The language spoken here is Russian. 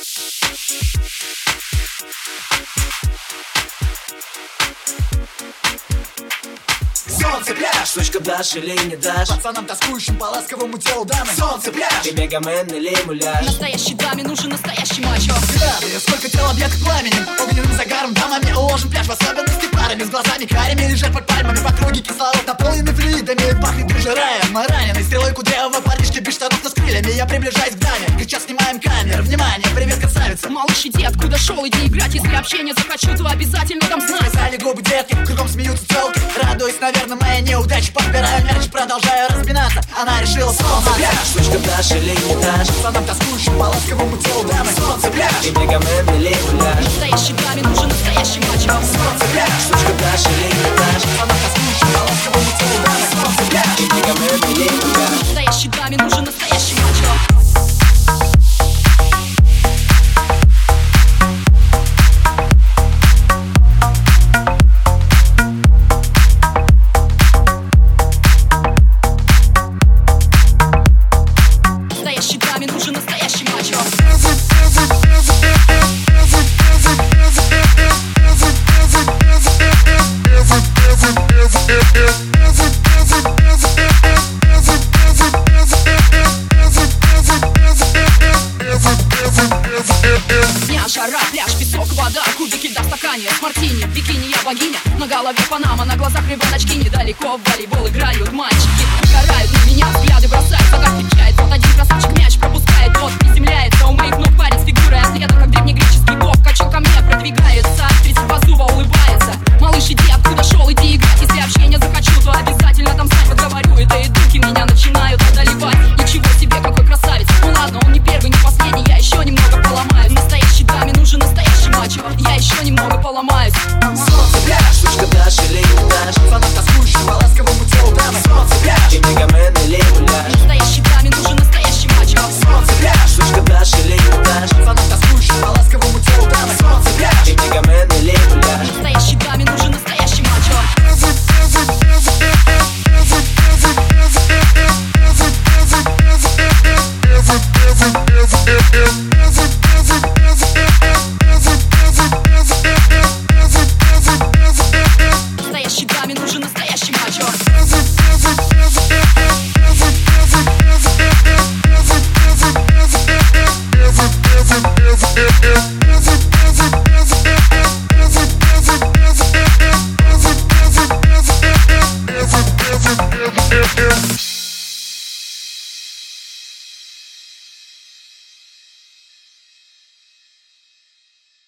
Солнце, пляж, сучка дашь или не дашь Пацанам тоскующим по ласковому телу дамы. Солнце, пляж, ты мегамен или муляж. Настоящий даме нужен настоящий мачо. Да, сколько тел объект пламенем. Огненным загаром дамами уложим пляж В особенности парами. С глазами карими Лежат под пальмами. По округе кислород Наполнены флюидами. Пахнет жираем, раненый стрелой кудрявого парня я приближаюсь к Дане. Кричат, снимаем камеры, внимание, привет, красавица. Малыш, иди, откуда шел, иди играть Если общение захочу, то обязательно там знать Сказали губы детки, кругом смеются телки Радуюсь, наверное, моя неудаче Подбираю мерч, продолжаю разминаться. Она решила солнце пляж Сучка дашь или не дашь Пацанам тоскующим по ласковому телу Дамы, солнце пляж И бегом Эмили пляж Настоящий даме нужен настоящий мачо Солнце пляж Сучка дашь или не дашь Шара, пляж, песок, вода Кубики льда в стакане, с мартини Бикини я богиня, на голове панама На глазах ребеночки недалеко в волейбол играют мальчики. Горают на меня, взгляды бросают, загадки чает, вот один